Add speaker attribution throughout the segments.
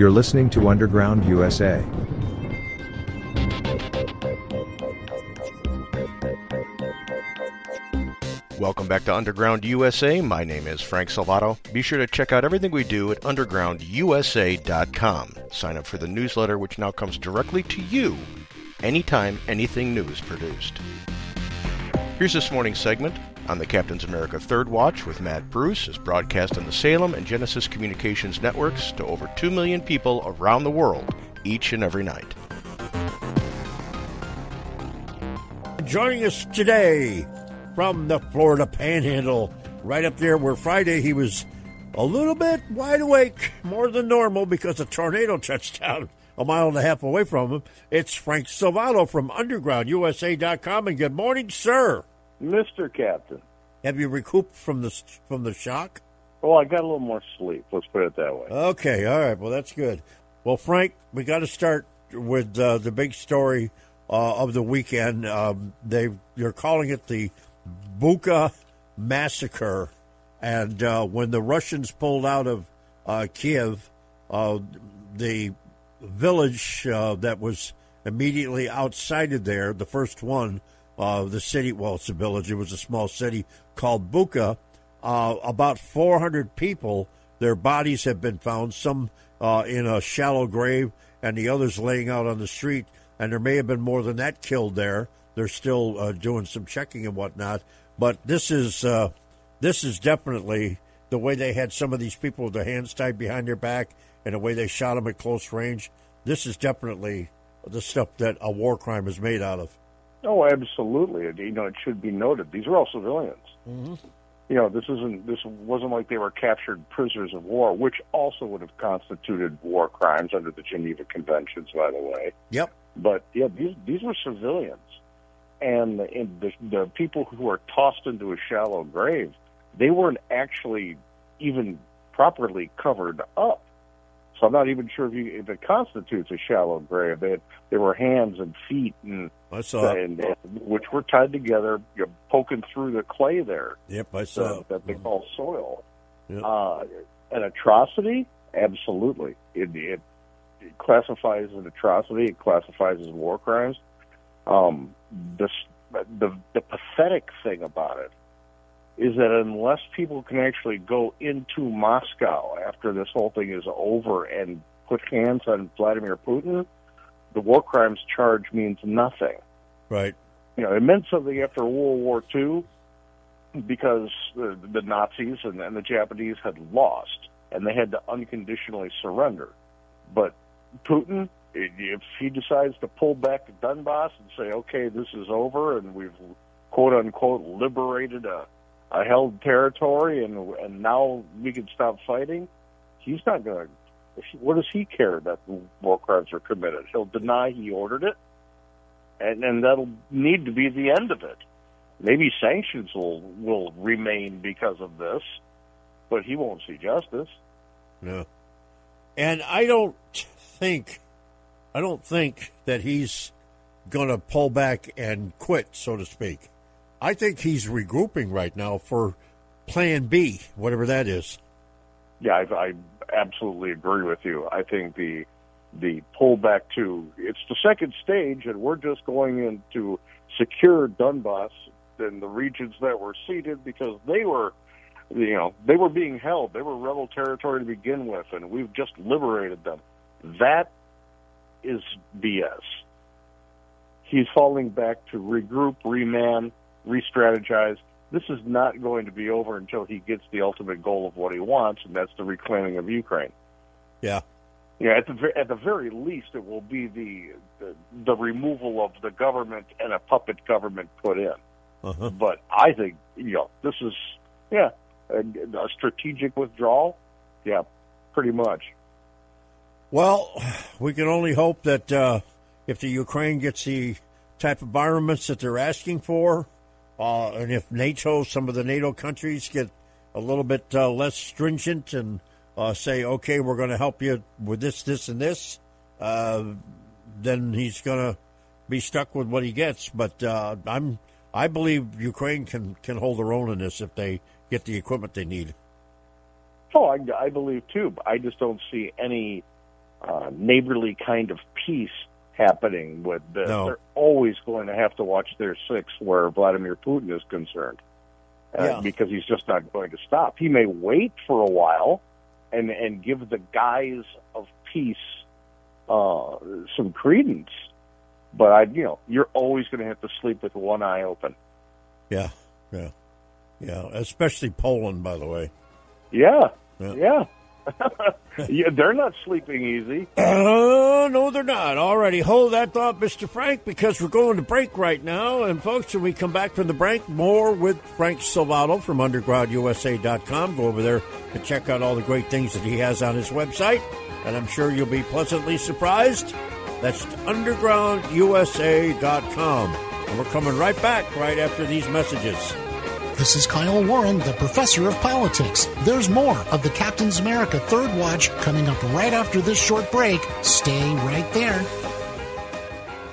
Speaker 1: You're listening to Underground USA.
Speaker 2: Welcome back to Underground USA. My name is Frank Salvato. Be sure to check out everything we do at undergroundusa.com. Sign up for the newsletter, which now comes directly to you anytime anything new is produced. Here's this morning's segment on the Captain's America Third Watch with Matt Bruce is broadcast on the Salem and Genesis Communications networks to over 2 million people around the world each and every night.
Speaker 3: Joining us today from the Florida Panhandle, right up there where Friday he was a little bit wide awake, more than normal, because a tornado touched down a mile and a half away from him. It's Frank Salvato from UndergroundUSA.com, and good morning, sir.
Speaker 4: Mr. Captain.
Speaker 3: Have you recouped from the from the shock?
Speaker 4: Well, I got a little more sleep. Let's put it that way.
Speaker 3: Okay, all right. Well, that's good. Well, Frank, we got to start with uh, the big story uh, of the weekend. Um, they you're calling it the Bucha massacre, and uh, when the Russians pulled out of uh, Kiev, uh, the village uh, that was immediately outside of there, the first one, uh, the city, well, it's a village, it was a small city called Buka. Uh, about 400 people, their bodies have been found, some uh, in a shallow grave and the others laying out on the street. And there may have been more than that killed there. They're still uh, doing some checking and whatnot. But this is uh, this is definitely the way they had some of these people with their hands tied behind their back and the way they shot them at close range. This is definitely the stuff that a war crime is made out of.
Speaker 4: Oh, absolutely. You know, it should be noted these are all civilians.
Speaker 3: Mm-hmm.
Speaker 4: You know, this isn't this wasn't like they were captured prisoners of war, which also would have constituted war crimes under the Geneva Conventions, by the way.
Speaker 3: Yep.
Speaker 4: But yeah, these these were civilians, and, and the the people who were tossed into a shallow grave, they weren't actually even properly covered up. So I'm not even sure if, you, if it constitutes a shallow grave. They had, there were hands and feet and,
Speaker 3: I saw
Speaker 4: and, and which were tied together, you know, poking through the clay there
Speaker 3: Yep, I saw
Speaker 4: uh, that they call soil.
Speaker 3: Yep.
Speaker 4: Uh, an atrocity, absolutely. It, it, it classifies as an atrocity. It classifies as war crimes. Um, the, the the pathetic thing about it is that unless people can actually go into Moscow after this whole thing is over and put hands on Vladimir Putin, the war crimes charge means nothing.
Speaker 3: Right.
Speaker 4: You know, it meant something after World War II because the, the Nazis and, and the Japanese had lost and they had to unconditionally surrender. But Putin, if he decides to pull back to Donbass and say, okay, this is over and we've quote unquote liberated a, a held territory and and now we can stop fighting, he's not going to. What does he care that war crimes are committed? He'll deny he ordered it, and and that'll need to be the end of it. Maybe sanctions will will remain because of this, but he won't see justice.
Speaker 3: No. And I don't think, I don't think that he's going to pull back and quit, so to speak. I think he's regrouping right now for Plan B, whatever that is.
Speaker 4: Yeah, I, I absolutely agree with you. I think the the pullback to it's the second stage, and we're just going in to secure Donbass and the regions that were ceded because they were, you know, they were being held. They were rebel territory to begin with, and we've just liberated them. That is BS. He's falling back to regroup, reman, re-strategize. This is not going to be over until he gets the ultimate goal of what he wants, and that's the reclaiming of Ukraine.
Speaker 3: Yeah.
Speaker 4: Yeah, at the at the very least, it will be the, the the removal of the government and a puppet government put in.
Speaker 3: Uh-huh.
Speaker 4: But I think you know this is yeah, a, a strategic withdrawal? Yeah, pretty much.
Speaker 3: Well, we can only hope that uh, if the Ukraine gets the type of armaments that they're asking for, uh, and if NATO, some of the NATO countries get a little bit uh, less stringent and uh, say, okay, we're going to help you with this, this, and this, uh, then he's going to be stuck with what he gets. But uh, I'm, I believe Ukraine can can hold their own in this if they get the equipment they need.
Speaker 4: Oh, I, I believe too. I just don't see any uh, neighborly kind of peace happening. With this.
Speaker 3: No.
Speaker 4: they're always going to have to watch their six where Vladimir Putin is concerned, uh,
Speaker 3: Yeah.
Speaker 4: because he's just not going to stop. He may wait for a while, and and give the guise of peace uh, some credence. But I, you know, you're always going to have to sleep with one eye open.
Speaker 3: Yeah, yeah, yeah. Especially Poland, by the way.
Speaker 4: Yeah,
Speaker 3: Yeah.
Speaker 4: yeah. yeah they're not sleeping easy.
Speaker 3: Oh, no, they're not. Alrighty, hold that thought, Mr. Frank, because we're going to break right now. And, folks, when we come back from the break, more with Frank Salvato from UndergroundUSA.com. Go over there and check out all the great things that he has on his website. And I'm sure you'll be pleasantly surprised. That's UndergroundUSA.com. And we're coming right back right after these messages.
Speaker 5: This is Kyle Warren, the professor of politics. There's more of the Captain's America Third Watch coming up right after this short break. Stay right there.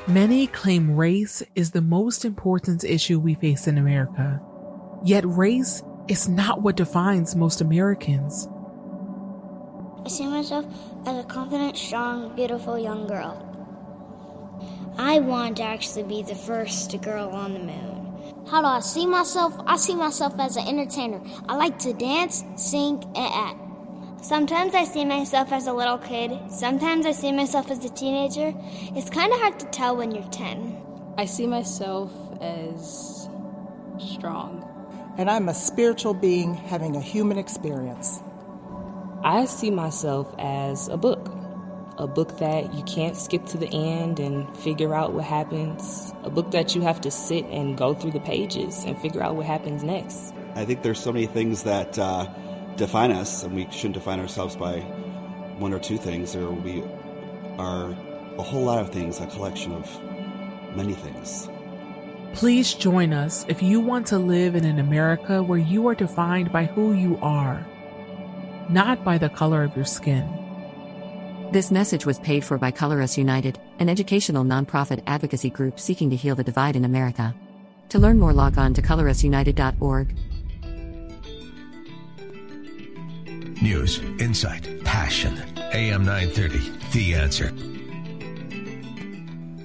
Speaker 6: Many claim race is the most important issue we face in America. Yet race is not what defines most Americans.
Speaker 7: I see myself as a confident, strong, beautiful young girl. I want to actually be the first girl on the moon. How do I see myself? I see myself as an entertainer. I like to dance, sing, and act. Sometimes I see myself as a little kid. Sometimes I see myself as a teenager. It's kind of hard to tell when you're 10.
Speaker 8: I see myself as strong.
Speaker 9: And I'm a spiritual being having a human experience.
Speaker 8: I see myself as a book. A book that you can't skip to the end and figure out what happens. A book that you have to sit and go through the pages and figure out what happens next.
Speaker 10: I think there's so many things that uh, define us, and we shouldn't define ourselves by one or two things. There we are a whole lot of things, a collection of many things.
Speaker 6: Please join us if you want to live in an America where you are defined by who you are, not by the color of your skin.
Speaker 11: This message was paid for by Color Us United, an educational nonprofit advocacy group seeking to heal the divide in America. To learn more, log on to colorusunited.org.
Speaker 12: News, insight, passion. AM 930, The Answer.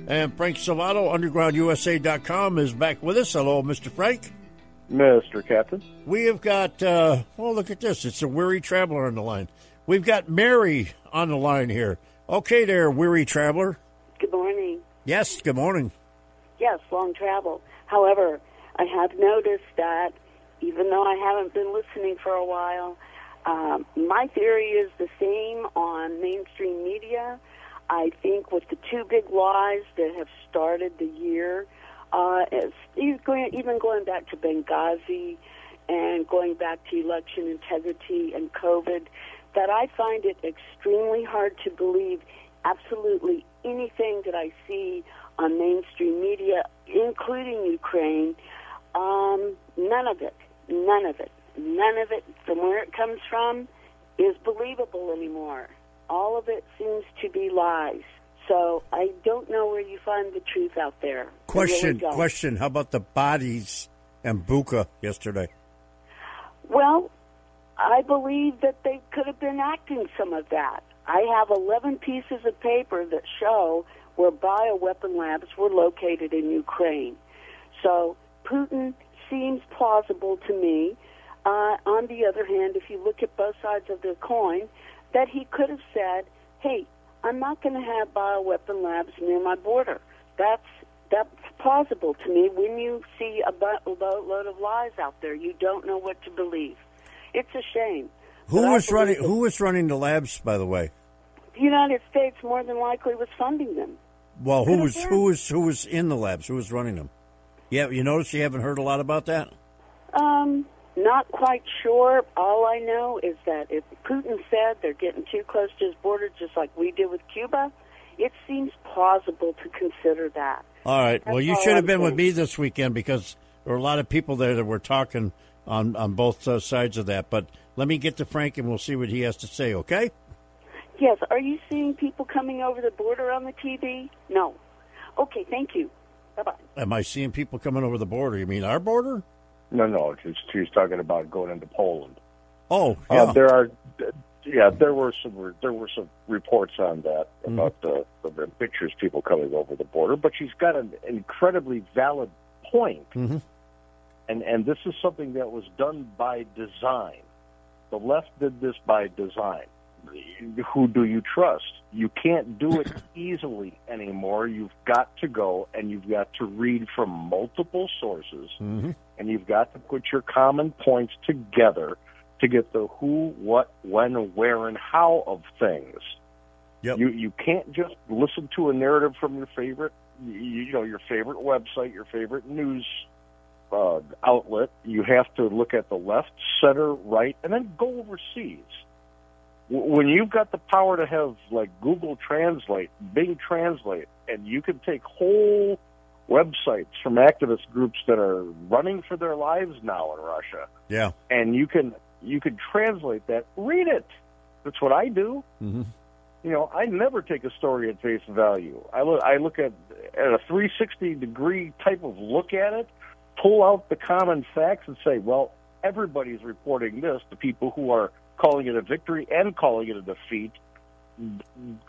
Speaker 3: And Frank Salvato, UndergroundUSA.com, is back with us. Hello, Mr. Frank.
Speaker 4: Mr. Captain.
Speaker 3: We have got, uh, well, look at this. It's a weary traveler on the line. We've got Mary on the line here. Okay, there, weary traveler.
Speaker 13: Good morning.
Speaker 3: Yes, good morning.
Speaker 13: Yes, long travel. However, I have noticed that even though I haven't been listening for a while, um, my theory is the same on mainstream media. I think with the two big lies that have started the year, uh, going- even going back to Benghazi and going back to election integrity and COVID, that I find it extremely hard to believe absolutely anything that I see on mainstream media, including Ukraine. Um, none of it, none of it, none of it from where it comes from is believable anymore. All of it seems to be lies. So I don't know where you find the truth out there. I really
Speaker 3: Question, question. How about the bodies and Buka yesterday?
Speaker 13: Well, I believe that they could have been acting some of that. I have 11 pieces of paper that show where bioweapon labs were located in Ukraine. So Putin seems plausible to me. Uh, on the other hand, if you look at both sides of the coin, that he could have said, "Hey, I'm not going to have bioweapon labs near my border." That's that's plausible to me. When you see a boatload of lies out there, you don't know what to believe. It's a shame.
Speaker 3: Who was running? Who was running the labs, by the way?
Speaker 13: The United States more than likely was funding them.
Speaker 3: Well, who was who was who was in the labs? Who was running them? Yeah, you notice you haven't heard a lot about that.
Speaker 13: Um, not quite sure. All I know is that if Putin said they're getting too close to his border, just like we did with Cuba, it seems plausible to consider that.
Speaker 3: All right. well, you should have
Speaker 13: I'm
Speaker 3: been with me this weekend because there were a lot of people there that were talking on on both uh, sides of that. But let me get to Frank and we'll see what he has to say. Okay?
Speaker 13: Yes. Are you seeing people coming over the border on the TV? No. Okay. Thank you. Bye bye.
Speaker 3: Am I seeing people coming over the border? You mean our border?
Speaker 4: No, no, she's, she's talking about going into Poland.
Speaker 3: Oh, yeah.
Speaker 4: Uh, there are, yeah, there were some there were some reports on that
Speaker 3: Mm-hmm.
Speaker 4: about the, the pictures people coming over the border. But she's got an incredibly valid point,
Speaker 3: Mm-hmm.
Speaker 4: And and this is something that was done by design. The left did this by design. Who do you trust? You can't do it easily anymore. You've got to go and you've got to read from multiple sources
Speaker 3: Mm-hmm.
Speaker 4: and you've got to put your common points together to get the who, what, when, where, and how of things.
Speaker 3: Yep.
Speaker 4: You you can't just listen to a narrative from your favorite, you, you know, your favorite website, your favorite news uh, outlet. You have to look at the left, center, right, and then go overseas. When you've got the power to have like Google Translate, Bing Translate, and you can take whole websites from activist groups that are running for their lives now in Russia,
Speaker 3: Yeah.
Speaker 4: and you can you can translate that. Read it. That's what I do.
Speaker 3: Mm-hmm.
Speaker 4: You know, I never take a story at face value. I look I look at at a 360 degree type of look at it, pull out the common facts, and say, well, everybody's reporting this. The people who are calling it a victory and calling it a defeat,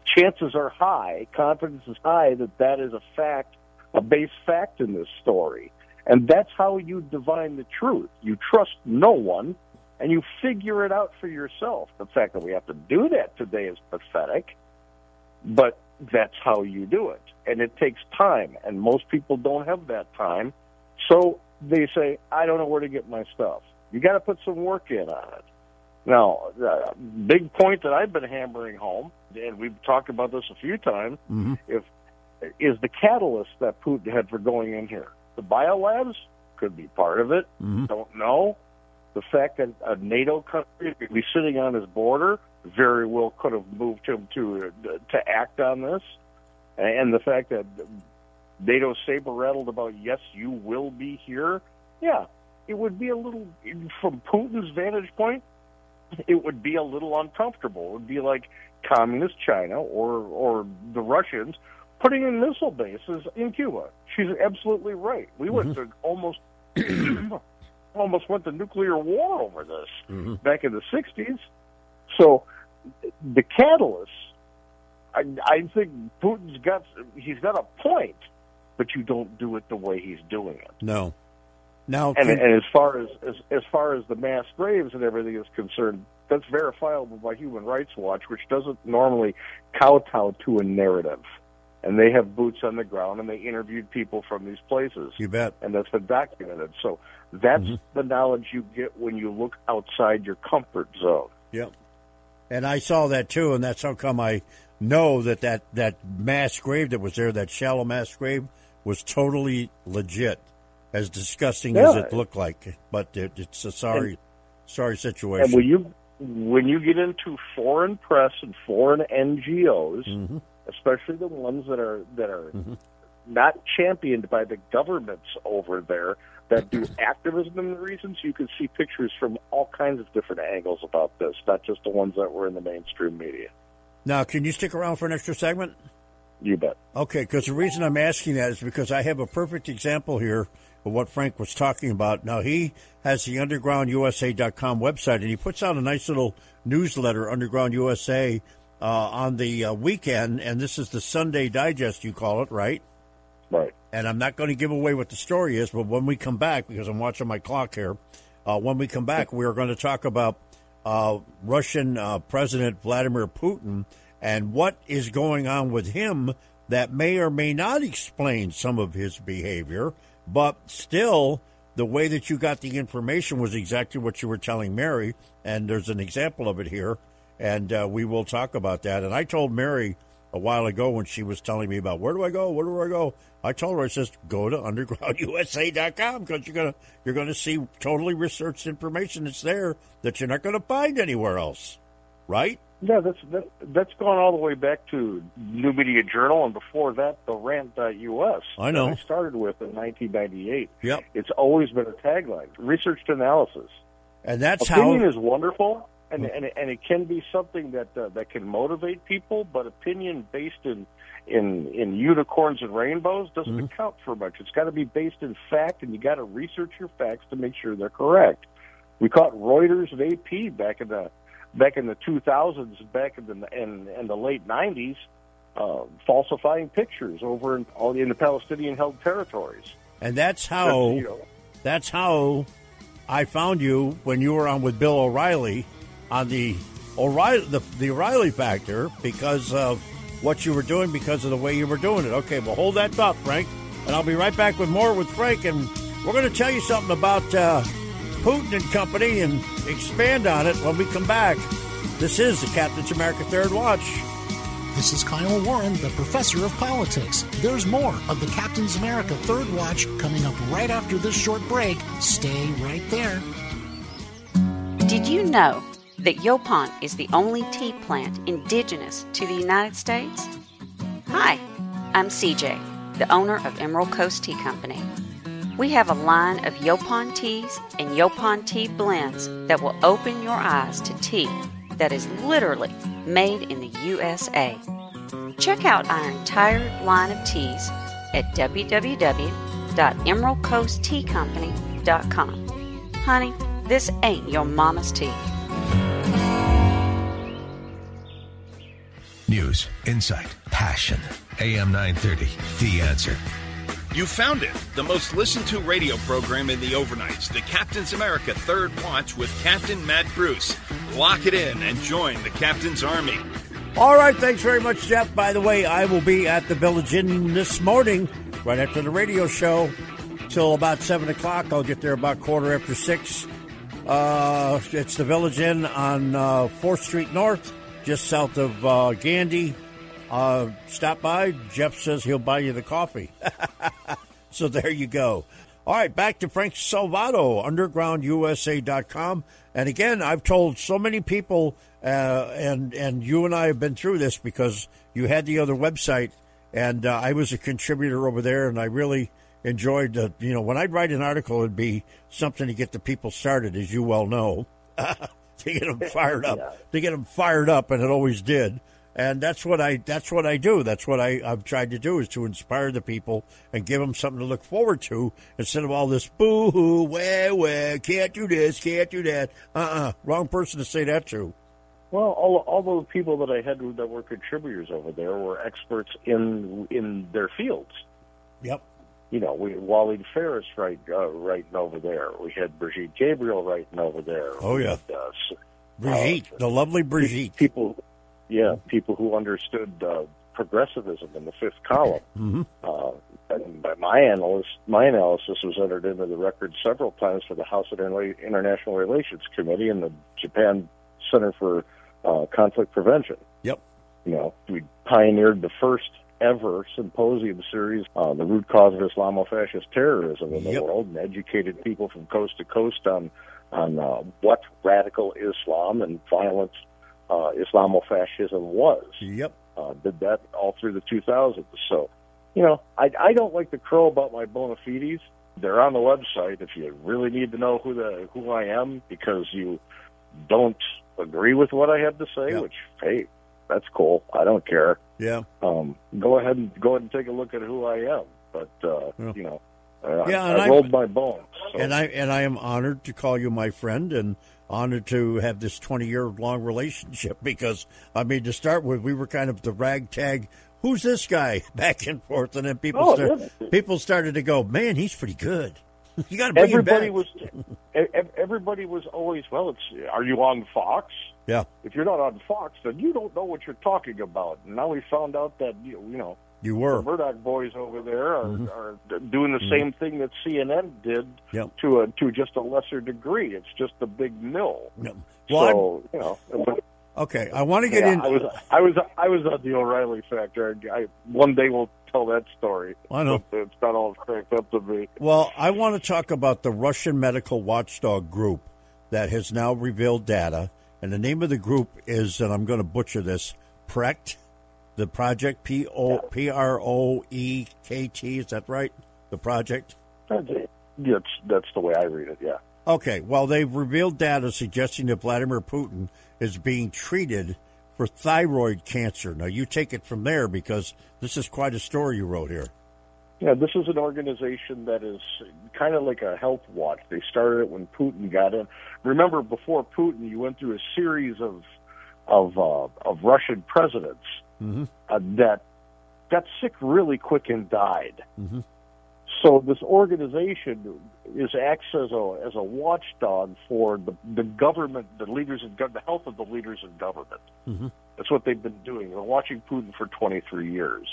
Speaker 4: chances are high, confidence is high that that is a fact, a base fact in this story. And that's how you divine the truth. You trust no one, and you figure it out for yourself. The fact that we have to do that today is pathetic, but that's how you do it. And it takes time, and most people don't have that time. So they say, I don't know where to get my stuff. You got to put some work in on it. Now, the big point that I've been hammering home, and we've talked about this a few times,
Speaker 3: Mm-hmm.
Speaker 4: if is the catalyst that Putin had for going in here. The biolabs could be part of it.
Speaker 3: Mm-hmm.
Speaker 4: Don't know. The fact that a NATO country could be sitting on his border very well could have moved him to to act on this, and the fact that NATO saber rattled about yes, you will be here. Yeah, it would be a little from Putin's vantage point. It would be a little uncomfortable. It would be like communist China or or the Russians putting in missile bases in Cuba. She's absolutely right. We went to almost almost went to nuclear war over this
Speaker 3: Mm-hmm.
Speaker 4: back in the '60s. So the catalyst, I, I think Putin's got he's got a point, but you don't do it the way he's doing it.
Speaker 3: No. Now,
Speaker 4: And,
Speaker 3: can-
Speaker 4: and as far as, as as far as the mass graves and everything is concerned, that's verifiable by Human Rights Watch, which doesn't normally kowtow to a narrative. And they have boots on the ground, and they interviewed people from these places.
Speaker 3: You bet.
Speaker 4: And that's been documented. So that's
Speaker 3: Mm-hmm.
Speaker 4: the knowledge you get when you look outside your comfort zone.
Speaker 3: Yep. And I saw that too, and that's how come I know that that, that mass grave that was there, that shallow mass grave, was totally legit, as disgusting as it looked like. But it, it's a sorry,
Speaker 4: And-
Speaker 3: sorry
Speaker 4: And
Speaker 3: situation.
Speaker 4: when you when you get into foreign press and foreign NGOs,
Speaker 3: Mm-hmm.
Speaker 4: especially the ones that are that are not championed by the governments over there that do activism and reasons, you can see pictures from all kinds of different angles about this, not just the ones that were in the mainstream media.
Speaker 3: now, can you stick around for an extra segment?
Speaker 4: You bet.
Speaker 3: Okay, because the reason I'm asking that is because I have a perfect example here of what Frank was talking about. Now, he has the undergroundusa.com website, and he puts out a nice little newsletter, Underground USA, uh, on the uh, weekend, and this is the Sunday Digest, you call it, right?
Speaker 4: Right.
Speaker 3: And I'm not going to give away what the story is, but when we come back, because I'm watching my clock here, uh, when we come back, we are going to talk about uh, Russian uh, President Vladimir Putin and what is going on with him that may or may not explain some of his behavior, but still, the way that you got the information was exactly what you were telling Mary, and there's an example of it here, and uh, we will talk about that. And I told Mary a while ago when she was telling me about where do I go, where do I go. I told her I says go to undergroundusa.com because you're gonna you're gonna see totally researched information that's there that you're not gonna find anywhere else, right?
Speaker 4: Yeah, that's that, that's gone all the way back to New Media Journal, and before that, the Rant.us.
Speaker 3: I know.
Speaker 4: I started with in 1998.
Speaker 3: Yep.
Speaker 4: It's always been a tagline: research to analysis.
Speaker 3: And that's
Speaker 4: opinion
Speaker 3: how
Speaker 4: is wonderful, and and it, and it can be something that uh, that can motivate people. But opinion based in in in unicorns and rainbows doesn't
Speaker 3: Mm-hmm.
Speaker 4: account for much. It's got to be based in fact, and you got to research your facts to make sure they're correct. We caught Reuters and AP back in the back in the 2000s, back in the in, in the late 90s, uh, falsifying pictures over in all in the Palestinian-held territories.
Speaker 3: And that's how
Speaker 4: you know,
Speaker 3: that's how I found you when you were on with Bill O'Reilly on the O'Reilly the, the O'Reilly factor because of what you were doing because of the way you were doing it. Okay, well hold that thought, Frank, and I'll be right back with more with Frank, and we're going to tell you something about uh, Putin and company and expand on it when we come back. This is the Captain's America Third Watch.
Speaker 5: This is Kyle Warren, the professor of politics. There's more of the Captain's America Third Watch coming up right after this short break. Stay right there.
Speaker 14: Did you know that Yaupon is the only tea plant indigenous to the United States? Hi, I'm CJ, the owner of Emerald Coast Tea Company. We have a line of Yaupon teas and Yaupon tea blends that will open your eyes to tea that is literally made in the USA. Check out our entire line of teas at www.emeraldcoastteacompany.com. Honey, this ain't your mama's tea.
Speaker 12: News, insight, passion. AM 930, The Answer.
Speaker 15: You found it, the most listened to radio program in the overnights, the Captain's America Third Watch with Captain Matt Bruce. Lock it in and join the Captain's Army.
Speaker 3: All right, thanks very much, Jeff. By the way, I will be at the Village Inn this morning, right after the radio show, till about seven o'clock. I'll get there about quarter after six. Uh, it's the Village Inn on uh, Fourth Street North, just south of uh, Gandy. Uh, stop by. Jeff says he'll buy you the coffee. so there you go. All right, back to Frank Salvato, undergroundusa.com. And again, I've told so many people, uh, and and you and I have been through this because you had the other website, and uh, I was a contributor over there, and I really enjoyed. Uh, you know, when I'd write an article, it'd be something to get the people started, as you well know, to get them fired up, to get them fired up, and it always did. And that's what I that's what I do. That's what I, I've tried to do is to inspire the people and give them something to look forward to instead of all this boo hoo, wah wah, can't do this, can't do that. Uh uh wrong person to say that to.
Speaker 4: Well, all, all the people that I had that were contributors over there were experts in in their fields.
Speaker 3: Yep.
Speaker 4: You know, we had Walid Phares right, uh, writing over there. We had Brigitte Gabriel writing over there.
Speaker 3: Oh,
Speaker 4: We
Speaker 3: yeah.
Speaker 4: had, uh,
Speaker 3: Brigitte, the lovely Brigitte.
Speaker 4: People, yeah, people who understood uh, progressivism in the fifth column.
Speaker 3: Mm-hmm.
Speaker 4: Uh, and by my analysis, my analysis was entered into the record several times for the House Inter- International Relations Committee and the Japan Center for uh, Conflict Prevention.
Speaker 3: Yep.
Speaker 4: You know, we pioneered the first ever symposium series on the root cause of Islamo-fascist terrorism in the
Speaker 3: Yep.
Speaker 4: world, and educated people from coast to coast on on uh, what radical Islam and violent uh, Islamofascism was.
Speaker 3: Yep.
Speaker 4: Uh, did that all through the 2000s. So, you know, I, I don't like to crow about my bona fides. They're on the website if you really need to know who the who I am because you don't agree with what I have to say. Which, hey, that's cool. I don't care.
Speaker 3: Yeah.
Speaker 4: Um, go ahead and go ahead and take a look at who I am. But uh, you know, I,
Speaker 3: Yeah,
Speaker 4: I, I
Speaker 3: I-
Speaker 4: rolled my bones. So.
Speaker 3: And I and I am honored to call you my friend and honored to have this 20 year long relationship because I mean to start with we were kind of the ragtag who's this guy? back and forth. And then people
Speaker 4: Oh,
Speaker 3: start,
Speaker 4: yeah.
Speaker 3: people started to go man he's pretty good. You got to bring
Speaker 4: everybody
Speaker 3: him back.
Speaker 4: was everybody was always well it's are you on fox?
Speaker 3: Yeah.
Speaker 4: If you're not on fox then you don't know what you're talking about. And now we found out that you know
Speaker 3: you were
Speaker 4: the murdoch boys over there are,
Speaker 3: Mhm.
Speaker 4: are doing the
Speaker 3: Mhm.
Speaker 4: same thing that cnn did
Speaker 3: Yep.
Speaker 4: to a to just a lesser degree it's just a big mill
Speaker 3: Well,
Speaker 4: so you know but-
Speaker 3: Okay, I want to get
Speaker 4: Yeah,
Speaker 3: in.
Speaker 4: I was I was I was on the O'Reilly factor. I, I one day we'll tell that story.
Speaker 3: I know.
Speaker 4: It's not all cracked up to be.
Speaker 3: Well, I want to talk about the Russian medical watchdog group that has now revealed data, and the name of the group is, and I'm going to butcher this, PREKT, the project P O P R O E K T. Is that right? The project.
Speaker 4: That's. That's that's the way I read it. Yeah.
Speaker 3: Okay, well, they've revealed data suggesting that Vladimir Putin is being treated for thyroid cancer. Now, you take it from there because this is quite a story you wrote here.
Speaker 4: Yeah, this is an organization that is kind of like a health watch. They started it when Putin got in. Remember, before Putin, you went through a series of of uh, of Russian presidents
Speaker 3: Mm-hmm.
Speaker 4: uh, that got sick really quick and died.
Speaker 3: Mm-hmm.
Speaker 4: So this organization is acts as a as a watchdog for the the government, the leaders in the health of the leaders in government.
Speaker 3: Mm-hmm.
Speaker 4: That's what they've been doing. They're watching Putin for 23 years.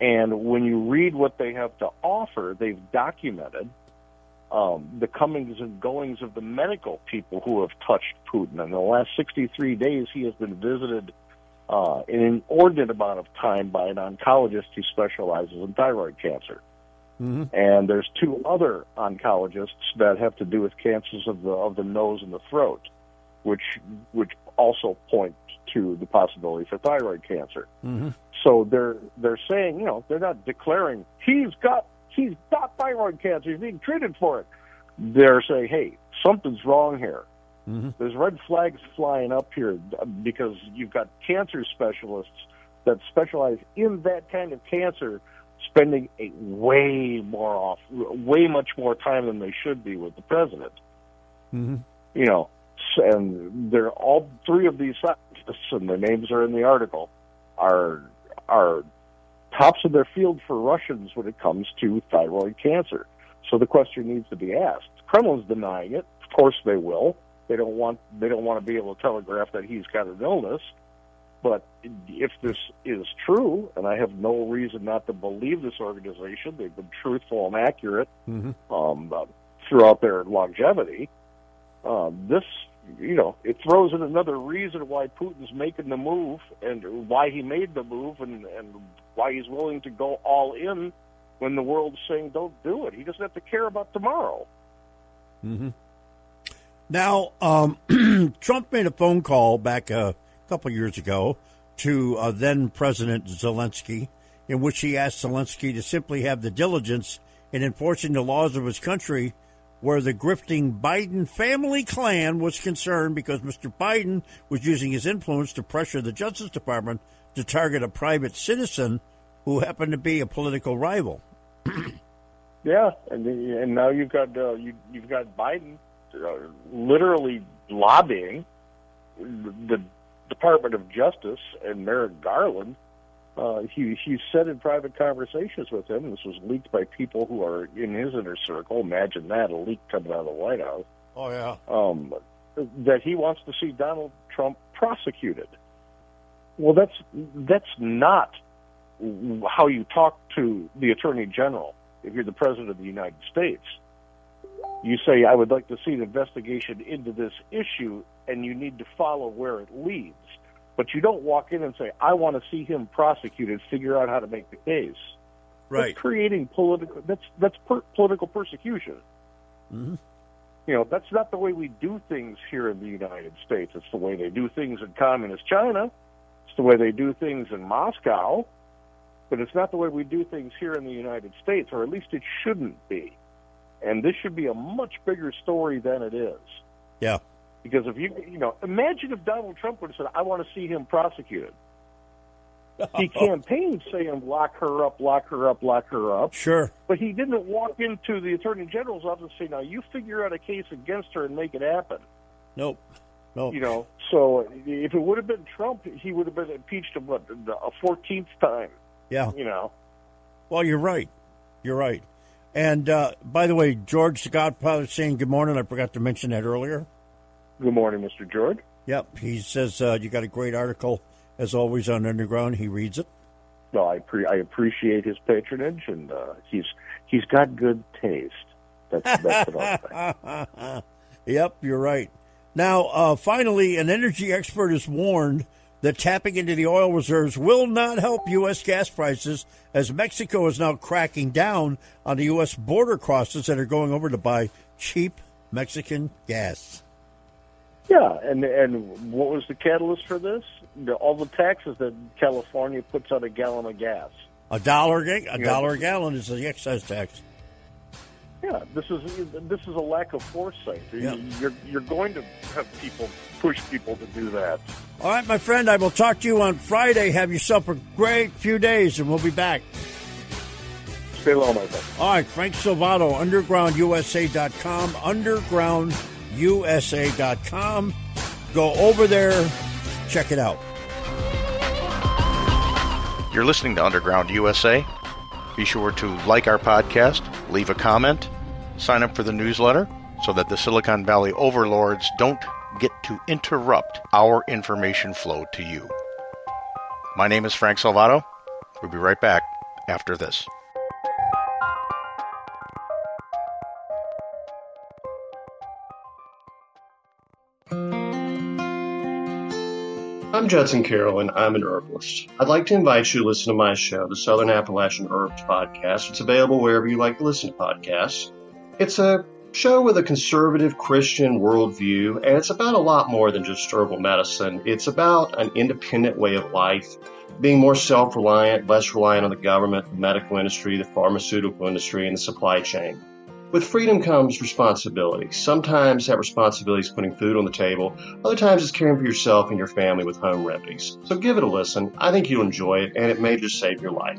Speaker 4: And when you read what they have to offer, they've documented um, the comings and goings of the medical people who have touched Putin. In the last 63 days, he has been visited uh, an inordinate amount of time by an oncologist who specializes in thyroid cancer.
Speaker 3: Mm-hmm.
Speaker 4: And there's two other oncologists that have to do with cancers of the of the nose and the throat, which which also point to the possibility for thyroid cancer.
Speaker 3: Mm-hmm.
Speaker 4: So they're they're saying, you know, they're not declaring he's got he's got thyroid cancer, he's being treated for it. They're saying, hey, something's wrong here.
Speaker 3: Mm-hmm.
Speaker 4: There's red flags flying up here because you've got cancer specialists that specialize in that kind of cancer spending a way more off, way much more time than they should be with the president.
Speaker 3: Mm-hmm.
Speaker 4: You know, and they're all three of these scientists, and their names are in the article, are are tops of their field for Russians when it comes to thyroid cancer. So the question needs to be asked. Kremlin's denying it. Of course they will. They don't want they don't want to be able to telegraph that he's got an illness. But if this is true, and I have no reason not to believe this organization, they've been truthful and accurate
Speaker 3: Mm-hmm.
Speaker 4: um, uh, throughout their longevity. Um, this, you know, it throws in another reason why Putin's making the move and why he made the move and, and why he's willing to go all in when the world's saying don't do it. He doesn't have to care about tomorrow.
Speaker 3: Mm-hmm. Now, um, Trump made a phone call back a couple years ago to uh, then President Zelensky, in which he asked Zelensky to simply have the diligence in enforcing the laws of his country where the grifting Biden family clan was concerned because Mr. Biden was using his influence to pressure the Justice Department to target a private citizen who happened to be a political rival.
Speaker 4: Yeah, and and now you've got uh, you you've got Biden uh, literally lobbying the Department of Justice and Merrick Garland. Uh, he he said in private conversations with him, this was leaked by people who are in his inner circle. Imagine that a leak coming out of the White House.
Speaker 3: Oh yeah.
Speaker 4: Um, that he wants to see Donald Trump prosecuted. Well, that's that's not how you talk to the Attorney General if you're the President of the United States. You say, I would like to see an investigation into this issue, and you need to follow where it leads. But you don't walk in and say, I want to see him prosecuted, figure out how to make the case.
Speaker 3: Right.
Speaker 4: That's creating political, that's, that's per, political persecution.
Speaker 3: Mm-hmm.
Speaker 4: You know, that's not the way we do things here in the United States. It's the way they do things in communist China. The way they do things in Moscow. But it's not the way we do things here in the United States, or at least it shouldn't be. And this should be a much bigger story than it is.
Speaker 3: Yeah.
Speaker 4: Because if you, you know, imagine if Donald Trump would have said, I want to see him prosecuted. He campaigned saying, lock her up, lock her up, lock her up.
Speaker 3: Sure.
Speaker 4: But he didn't walk into the Attorney General's office and say, now you figure out a case against her and make it happen.
Speaker 3: Nope. Nope.
Speaker 4: You know, so if it would have been Trump, he would have been impeached a, what, a 14th time.
Speaker 3: Yeah.
Speaker 4: You know,
Speaker 3: Well, you're right. You're right. And uh, by the way, George the Godfather saying good morning. I forgot to mention that earlier.
Speaker 4: good morning, Mr. George.
Speaker 3: Yep. He says uh, you got a great article, as always, on Underground. He reads it.
Speaker 4: No, I pre- I appreciate his patronage, and uh, he's he's got good taste. That's that's what I'll say.
Speaker 3: yep, you're right. Now, uh, finally, an energy expert has warned that tapping into the oil reserves will not help U.S. gas prices as Mexico is now cracking down on the U.S. border crossers that are going over to buy cheap Mexican gas.
Speaker 4: Yeah, and and what was the catalyst for this? The, all the taxes that California puts on a gallon of gas.
Speaker 3: A dollar, a
Speaker 4: Yeah.
Speaker 3: dollar a gallon is the excise tax.
Speaker 4: Yeah, this is this is a lack of foresight.
Speaker 3: Yeah.
Speaker 4: You're you're going to have people push people to do that.
Speaker 3: All right, my friend, I will talk to you on Friday. Have yourself a great few days, and we'll be back.
Speaker 4: Stay low, my friend.
Speaker 3: All right, Frank Salvato, undergroundusa.com, undergroundusa.com. Go over there, check it out.
Speaker 2: You're listening to Underground USA. Be sure to like our podcast, leave a comment, sign up for the newsletter so that the Silicon Valley overlords don't get to interrupt our information flow to you. My name is Frank Salvato. We'll be right back after this.
Speaker 16: I'm Judson Carroll, and I'm an herbalist. I'd like to invite you to listen to my show, the Southern Appalachian Herbs Podcast. It's available wherever you like to listen to podcasts. It's a show with a conservative Christian worldview, and it's about a lot more than just herbal medicine. It's about an independent way of life, being more self reliant, less reliant on the government, the medical industry, the pharmaceutical industry, and the supply chain. With freedom comes responsibility. Sometimes that responsibility is putting food on the table. Other times it's caring for yourself and your family with home remedies. So give it a listen. I think you'll enjoy it and it may just save your life.